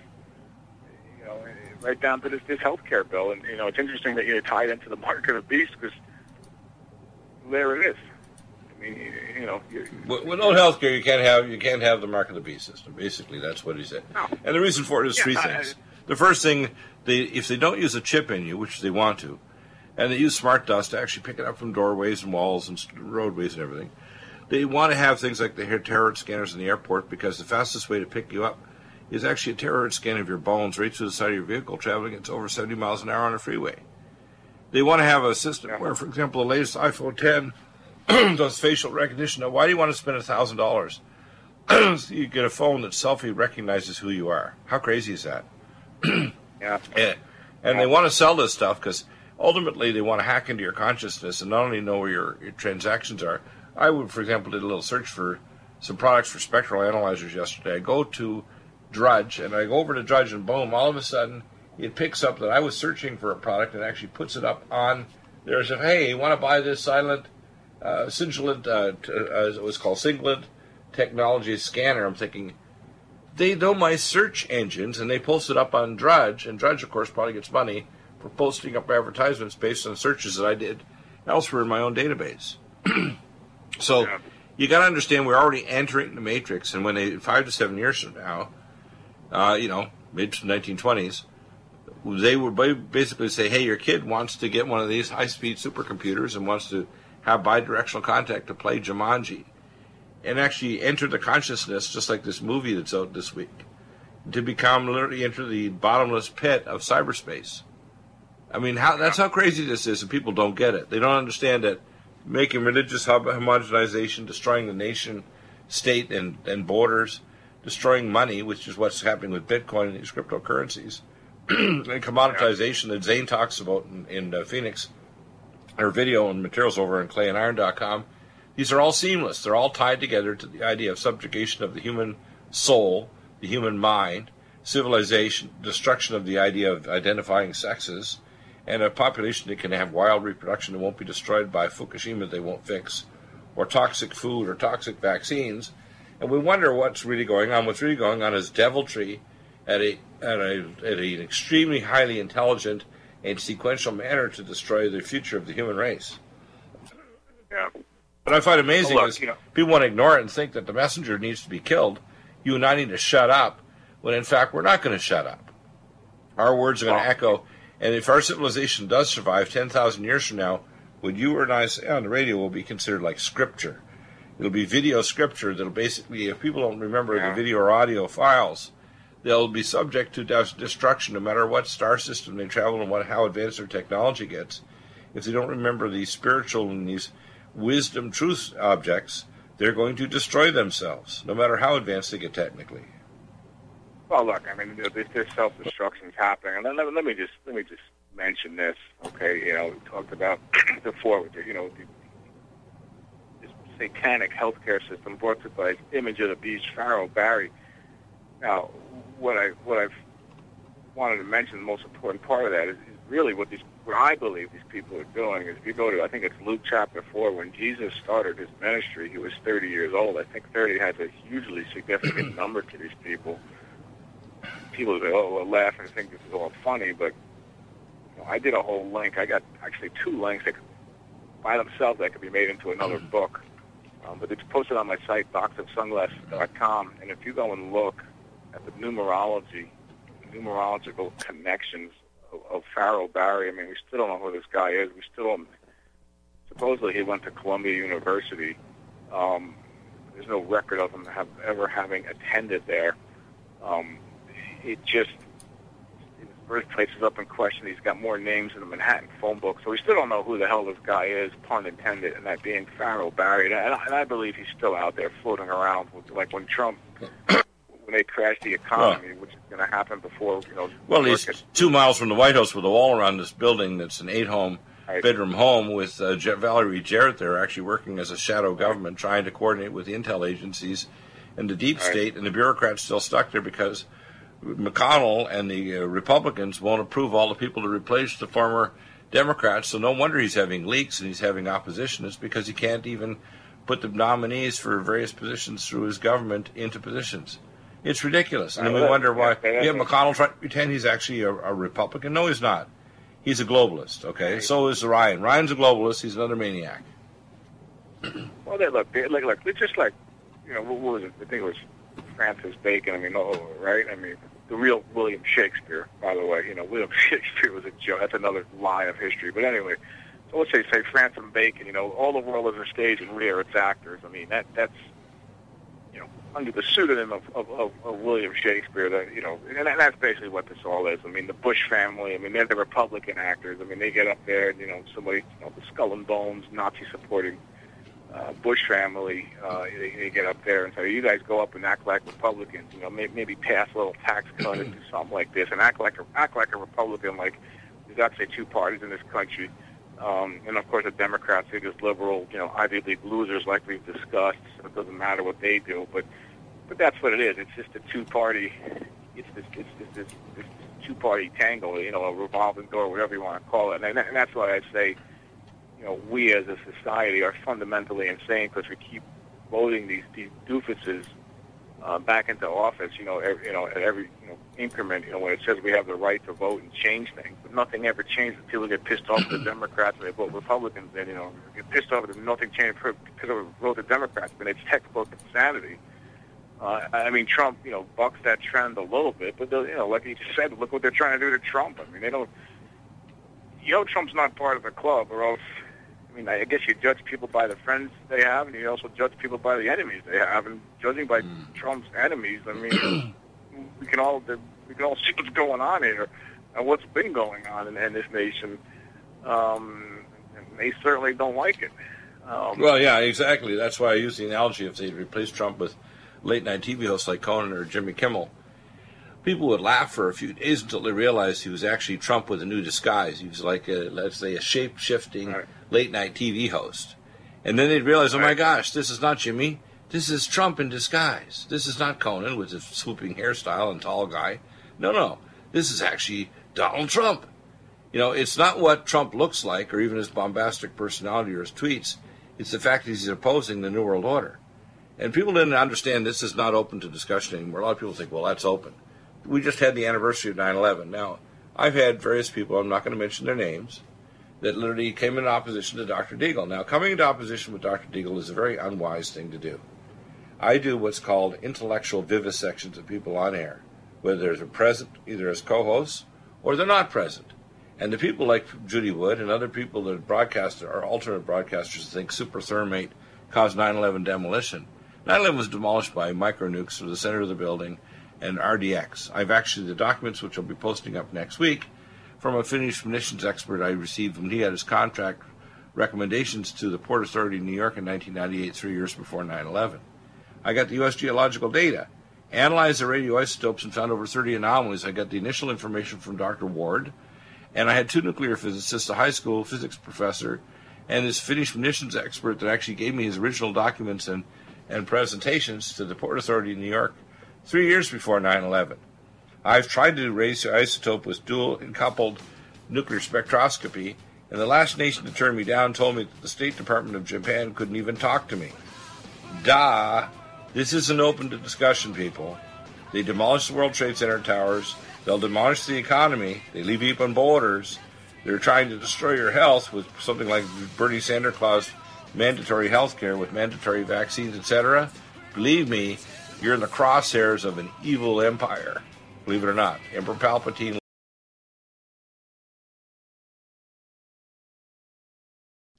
You know, right down to this this health care bill. And you know, it's interesting that you tie it into the market of the beast because there it is. I mean, you know, you, with, with no health care, you can't have you can't have the mark of the beast system. Basically, that's what he said. No. And the reason for it is Yeah, three I- things. The first thing, they if they don't use a chip in you, which they want to, and they use smart dust to actually pick it up from doorways and walls and roadways and everything, they want to have things like the hair terror scanners in the airport because the fastest way to pick you up is actually a terror scan of your bones right through the side of your vehicle traveling at over 70 miles an hour on a freeway. They want to have a system where, for example, the latest iPhone 10 does facial recognition. Now, why do you want to spend thousand dollars? You get a phone that selfie recognizes who you are. How crazy is that? yeah, And, and they want to sell this stuff because ultimately they want to hack into your consciousness and not only know where your, your transactions are. I would, for example, did a little search for some products for spectral analyzers yesterday. I go to Drudge and I go over to Drudge and boom, all of a sudden it picks up that I was searching for a product and actually puts it up on there. As if, hey, you want to buy this silent, uh, uh, t- uh, it was called Singlet Technology Scanner. I'm thinking, they know my search engines and they post it up on Drudge, and Drudge, of course, probably gets money for posting up advertisements based on searches that I did elsewhere in my own database. so Yeah. you got to understand we're already entering the matrix, and when they five to seven years from now, uh, you know, mid 1920s, they would basically say, "Hey, your kid wants to get one of these high-speed supercomputers and wants to have bidirectional contact to play Jumanji." and actually enter the consciousness, just like this movie that's out this week, to become literally enter the bottomless pit of cyberspace. I mean, how that's how crazy this is, and people don't get it. They don't understand that making religious homogenization, destroying the nation, state, and, and borders, destroying money, which is what's happening with Bitcoin and these cryptocurrencies, and commoditization that Zane talks about in, in uh, Phoenix, or video and materials over on clayandiron.com. These are all seamless. They're all tied together to the idea of subjugation of the human soul, the human mind, civilization, destruction of the idea of identifying sexes, and a population that can have wild reproduction that won't be destroyed by Fukushima they won't fix, or toxic food or toxic vaccines. And we wonder what's really going on. What's really going on is deviltry at a at a at an extremely highly intelligent and sequential manner to destroy the future of the human race. yeah. What I find amazing look, is you know- people want to ignore it and think that the messenger needs to be killed. You and I need to shut up, when in fact we're not going to shut up. Our words are going to echo, and if our civilization does survive 10,000 years from now, what you and I say on the radio will be considered like scripture. It'll be video scripture that'll basically, if people don't remember Yeah. the video or audio files, they'll be subject to destruction no matter what star system they travel and what how advanced their technology gets. If they don't remember these spiritual and these wisdom truth objects, they're going to destroy themselves, no matter how advanced they get technically. Well, look, I mean, this, this self-destruction is happening, and let, let me just let me just mention this. Okay, you know, we talked about before, with the, you know, the, satanic healthcare system brought to by image of the beast Pharaoh Barry. Now, what I what I've wanted to mention, the most important part of that is, is really what these what I believe these people are doing is if you go to I think it's Luke chapter four when Jesus started his ministry, he was 30 years old. I think 30 has a hugely significant number to these people people say, oh, well, laugh and think this is all funny, but You know, I did a whole link. I got actually two links that by themselves that could be made into another mm-hmm. book. Um, but it's posted on my site, boxofsunglasses.com. And if you go and look at the numerology, numerological connections of, of Farrell Barry, I mean, we still don't know who this guy is. We still don't. Supposedly, he went to Columbia University. Um, there's no record of him have, ever having attended there. Um, it just his birthplace is up in question. He's got more names in the Manhattan phone book, so we still don't know who the hell this guy is, pun intended, and that being Farrell Barry. And I, and I believe he's still out there floating around, with, like when Trump, when they crashed the economy, which is going to happen before you know. Well, he's two miles from the White House with a wall around this building that's an eight-home Right. bedroom home with uh, Valerie Jarrett there, actually working as a shadow government, trying to coordinate with the intel agencies and the deep Right. state, and the bureaucrats still stuck there because McConnell and the uh, Republicans won't approve all the people to replace the former Democrats. So no wonder he's having leaks and he's having opposition. It's because he can't even put the nominees for various positions through his government into positions. It's ridiculous. And we wonder why. Yeah. McConnell trying to pretend he's actually a, a Republican. No, he's not. He's a globalist. Okay, so is Ryan. Ryan's a globalist. He's another maniac. Well, they look, they look, look. They're just like, you know, what was it? I think it was Francis Bacon. I mean, oh, right? I mean, the real William Shakespeare, by the way. You know, William Shakespeare was a joke. That's another lie of history. But anyway, so let's say, say Francis Bacon. You know, all the world is a stage and we its actors. I mean, that that's, you know, under the pseudonym of, of, of, of William Shakespeare. That you know, and that- that's basically what this all is. I mean, the Bush family. I mean, they're the Republican actors. I mean, they get up there. And, you know, somebody, you know, the Skull and Bones, Nazi supporting uh, Bush family, uh, they, they get up there and say, "You guys go up and act like Republicans. You know, maybe, maybe pass a little tax cut and do something like this, and act like a, act like a Republican. Like there's actually two parties in this country, um, and of course the Democrats are just liberal, you know, Ivy League losers, like we've discussed. So it doesn't matter what they do, but but that's what it is. It's just a two-party. It's this it's this, this, this two-party tangle. You know, a revolving door, whatever you want to call it, and, and that's why I say you know, we as a society are fundamentally insane because we keep voting these these doofuses uh, back into office. You know, every, you know, at every you know increment. You know, when it says we have the right to vote and change things, but nothing ever changes. People get pissed off at the Democrats and they vote Republicans. Then you know, get pissed off at them. Nothing changed because of vote the Democrats. But it's textbook insanity. Uh, I mean, Trump, you know, bucks that trend a little bit, but you know, like you just said, look what they're trying to do to Trump. I mean, they don't. You know, Trump's not part of the club, or else I mean, I guess you judge people by the friends they have, and you also judge people by the enemies they have. And judging by Trump's enemies, I mean, we can all we can all see what's going on here and what's been going on in, in this nation. Um, and they certainly don't like it. Um, Well, yeah, exactly. That's why I use the analogy if they'd replace Trump with late night TV hosts like Conan or Jimmy Kimmel. People would laugh for a few days until they realized he was actually Trump with a new disguise. He was like, a, let's say, a shape shifting Right. late night TV host. And then they'd realize, oh my gosh, this is not Jimmy. This is Trump in disguise. This is not Conan with his swooping hairstyle and tall guy. No, no. This is actually Donald Trump. You know, it's not what Trump looks like or even his bombastic personality or his tweets. It's the fact that he's opposing the New World Order. And people didn't understand this is not open to discussion anymore. A lot of people think, well, that's open. We just had the anniversary of 9 11. Now, I've had various people, I'm not going to mention their names, that literally came in opposition to Dr. Deagle. Now, coming into opposition with Dr. Deagle is a very unwise thing to do. I do what's called intellectual vivisections of people on air, whether they're present either as co hosts or they're not present. And the people like Judy Wood and other people that broadcast are alternate broadcasters think super superthermite caused 9 11 demolition. 9 11 was demolished by micronukes through the center of the building and RDX. I've actually the documents, which I'll be posting up next week, from a Finnish munitions expert I received when he had his contract recommendations to the Port Authority of New York in 1998, three years before 9 11. I got the U.S. geological data, analyzed the radioisotopes, and found over 30 anomalies. I got the initial information from Dr. Ward, and I had two nuclear physicists, a high school physics professor, and this Finnish munitions expert that actually gave me his original documents and, and presentations to the Port Authority of New York three years before 9 11. I've tried to raise the isotope with dual coupled nuclear spectroscopy, and the last nation to turn me down told me that the State Department of Japan couldn't even talk to me. Da! This isn't open to discussion, people. They demolish the World Trade Center towers. They'll demolish the economy. They leave open borders. they're trying to destroy your health with something like Bernie Sanders mandatory health care with mandatory vaccines, etc., believe me, you're in the crosshairs of an evil empire. Believe it or not. Emperor Palpatine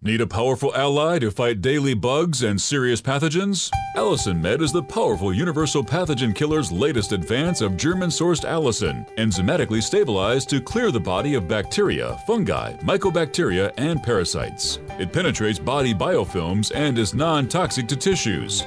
Need a powerful ally to fight daily bugs and serious pathogens? Allicin Med is the powerful universal pathogen killer's latest advance of German sourced allicin, enzymatically stabilized to clear the body of bacteria, fungi, mycobacteria, and parasites. It penetrates body biofilms and is non toxic to tissues.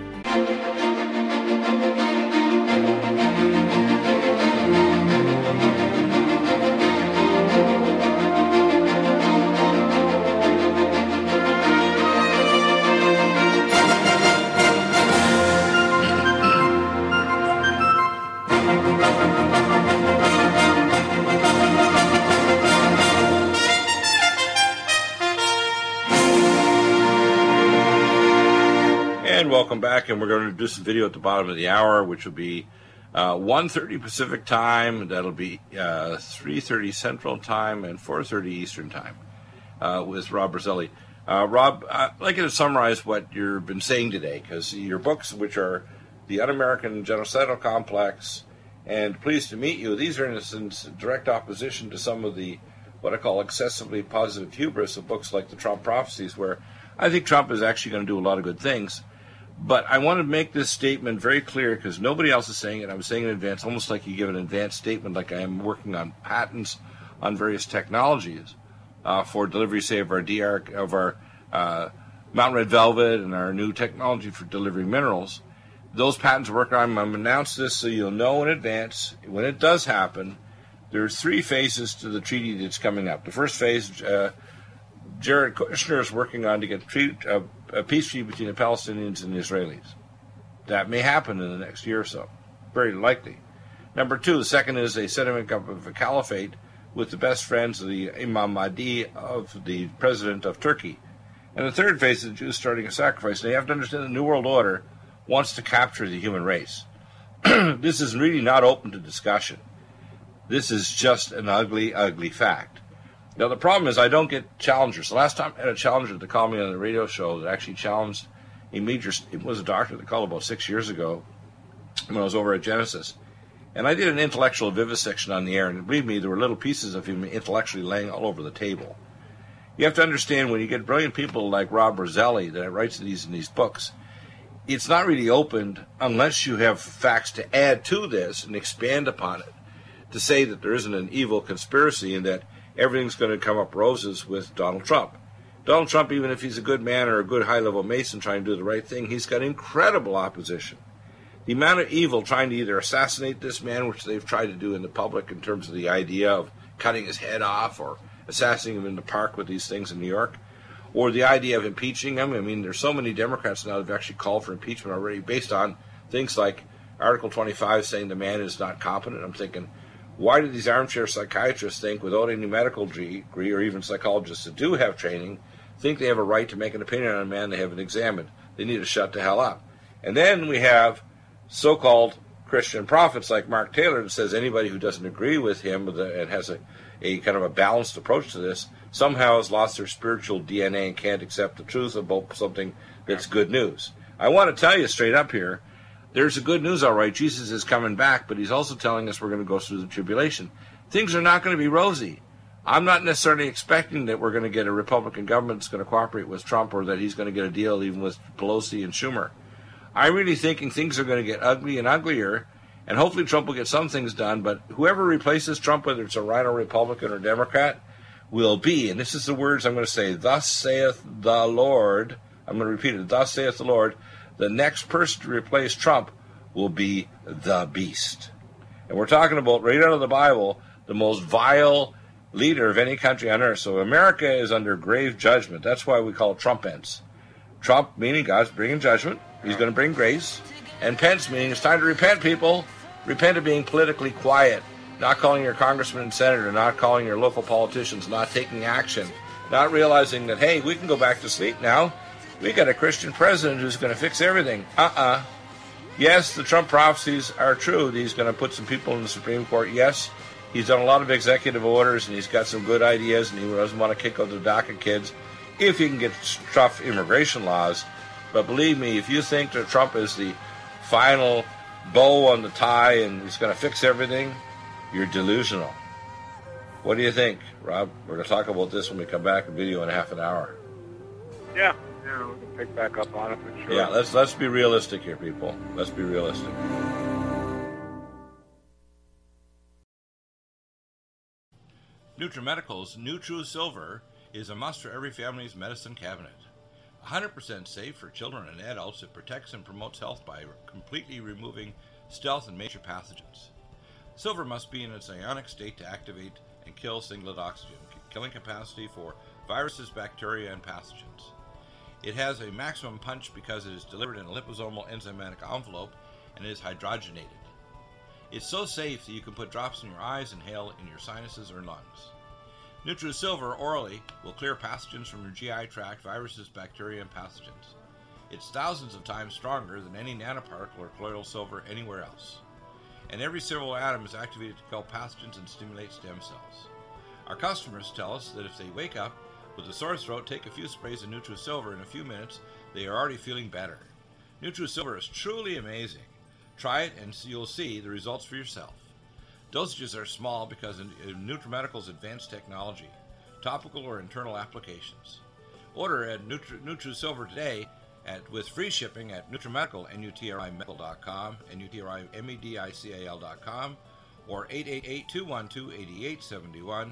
and we're going to do some video at the bottom of the hour, which will be uh, 1.30 Pacific Time. That'll be uh, 3.30 Central Time and 4.30 Eastern Time uh, with Rob Roselli. Uh, Rob, I'd like you to summarize what you've been saying today, because your books, which are The Un-American Genocidal Complex and Pleased to Meet You, these are in, in direct opposition to some of the what I call excessively positive hubris of books like The Trump Prophecies, where I think Trump is actually going to do a lot of good things. But I want to make this statement very clear because nobody else is saying it. I'm saying it in advance, almost like you give an advanced statement, like I am working on patents on various technologies uh, for delivery, say, of our DR, of our uh, Mountain Red Velvet and our new technology for delivering minerals. Those patents work on. I'm announce this so you'll know in advance when it does happen. There are three phases to the treaty that's coming up. The first phase, uh, Jared Kushner is working on to get treat, uh, a peace treaty between the Palestinians and the Israelis. That may happen in the next year or so. Very likely. Number two, the second is a settlement of a caliphate with the best friends of the Imam Mahdi of the president of Turkey. And the third phase is the Jews starting a sacrifice. You have to understand the New World Order wants to capture the human race. this is really not open to discussion. This is just an ugly, ugly fact. Now the problem is I don't get challengers. The last time I had a challenger to call me on the radio show that actually challenged a major. It was a doctor that called about six years ago when I was over at Genesis, and I did an intellectual vivisection on the air. And believe me, there were little pieces of him intellectually laying all over the table. You have to understand when you get brilliant people like Rob Roselli that writes these in these books, it's not really opened unless you have facts to add to this and expand upon it to say that there isn't an evil conspiracy and that everything's going to come up roses with Donald Trump. Donald Trump, even if he's a good man or a good high level Mason trying to do the right thing, he's got incredible opposition. The amount of evil trying to either assassinate this man, which they've tried to do in the public in terms of the idea of cutting his head off or assassinating him in the park with these things in New York, or the idea of impeaching him. I mean, there's so many Democrats now that have actually called for impeachment already based on things like Article 25 saying the man is not competent. I'm thinking, why do these armchair psychiatrists think, without any medical degree or even psychologists that do have training, think they have a right to make an opinion on a man they haven't examined. They need to shut the hell up. And then we have so-called Christian prophets like Mark Taylor that says anybody who doesn't agree with him and has a, a kind of a balanced approach to this somehow has lost their spiritual DNA and can't accept the truth about something that's good news. I want to tell you straight up here, there's a good news, all right. Jesus is coming back, but he's also telling us we're going to go through the tribulation. Things are not going to be rosy. I'm not necessarily expecting that we're going to get a Republican government that's going to cooperate with Trump or that he's going to get a deal even with Pelosi and Schumer. I'm really thinking things are going to get ugly and uglier, and hopefully Trump will get some things done, but whoever replaces Trump, whether it's a RINO Republican or Democrat, will be, and this is the words I'm going to say, thus saith the Lord. I'm going to repeat it, thus saith the Lord. The next person to replace Trump will be the beast. And we're talking about right out of the Bible, the most vile leader of any country on earth. So America is under grave judgment. That's why we call it Trumpence. Trump meaning God's bringing judgment. He's going to bring grace. And Pence meaning it's time to repent, people. Repent of being politically quiet, not calling your congressman and senator, not calling your local politicians, not taking action, not realizing that, hey, we can go back to sleep now. We got a Christian president who's going to fix everything. Uh uh-uh. uh Yes, the Trump prophecies are true. He's going to put some people in the Supreme Court. Yes, He's done a lot of executive orders and he's got some good ideas and he doesn't want to kick out the DACA kids if he can get tough immigration laws. But believe me, if you think that Trump is the final bow on the tie and he's going to fix everything, you're delusional. What do you think, Rob? We're going to talk about this when we come back in video in half an hour. Yeah, yeah, we can pick back up on it for sure. Yeah, let's let's be realistic here, people. Let's be realistic. NutriMedical's NutriSilver is a must for every family's medicine cabinet. 100% safe for children and adults, it protects and promotes health by completely removing stealth and major pathogens. Silver must be in its ionic state to activate and kill singlet oxygen, killing capacity for viruses, bacteria, and pathogens. It has a maximum punch because it is delivered in a liposomal enzymatic envelope and is hydrogenated. It's so safe that you can put drops in your eyes inhale in your sinuses or lungs. NutriSilver orally will clear pathogens from your GI tract, viruses, bacteria, and pathogens. It's thousands of times stronger than any nanoparticle or colloidal silver anywhere else. And every silver atom is activated to kill pathogens and stimulate stem cells. Our customers tell us that if they wake up with a sore throat, take a few sprays of NutriSilver in a few minutes, they are already feeling better. NutriSilver is truly amazing. Try it and you'll see the results for yourself. Dosages are small because of NutriMedical's advanced technology, topical or internal applications. Order at Nutri- NutriSilver today at, with free shipping at NutriMedical, N-U-T-R-I-M-E-D-I-C-A-L.com, or 888-212-8871.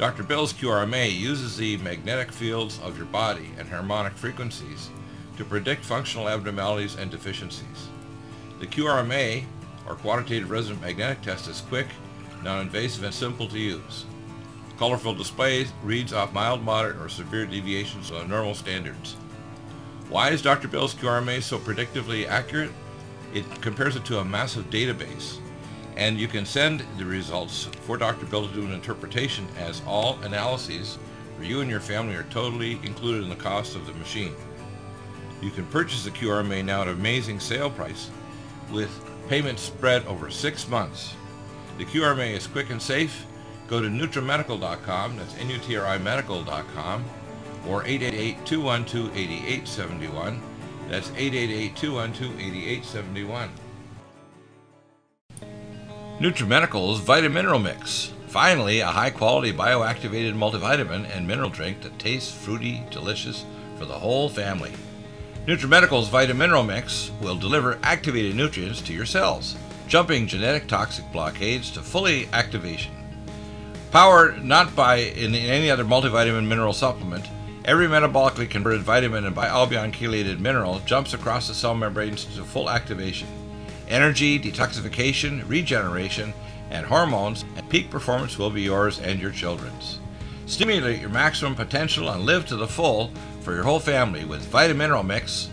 Dr. Bill's QRMA uses the magnetic fields of your body and harmonic frequencies to predict functional abnormalities and deficiencies. The QRMA or quantitative resonant magnetic test is quick, non-invasive, and simple to use. Colorful display reads off mild, moderate, or severe deviations from normal standards. Why is Dr. Bill's QRMA so predictively accurate? It compares it to a massive database, and you can send the results for Dr. Bill to do an interpretation as all analyses for you and your family are totally included in the cost of the machine. You can purchase the QRMA now at an amazing sale price with Payments spread over six months. The QRMA is quick and safe. Go to NutriMedical.com, that's N-U-T-R-I Medical.com, or 888-212-8871. That's 888-212-8871. NutriMedical's Vitamineral Mix. Finally, a high-quality bioactivated multivitamin and mineral drink that tastes fruity, delicious for the whole family. NutriMedical's Vitamineral Mix will deliver activated nutrients to your cells, jumping genetic toxic blockades to fully activation. Powered not by in any other multivitamin mineral supplement, Every metabolically converted vitamin and bialbion chelated mineral jumps across the cell membranes to full activation. Energy, detoxification, regeneration, and hormones and peak performance will be yours and your children's. Stimulate your maximum potential and live to the full for your whole family with Vita Mineral Mix.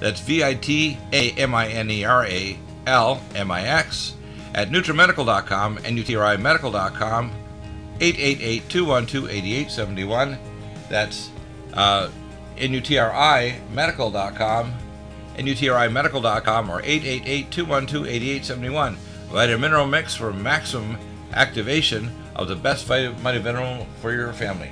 That's V I T A M I N E R A L M I X at NutriMedical.com and UTRIMedical.com 888-212-8871. That's uh, NUTRIMedical.com NUTRIMedical.com or 888-212-8871. Vitamin Mineral Mix for maximum activation of the best vitamin mineral for your family.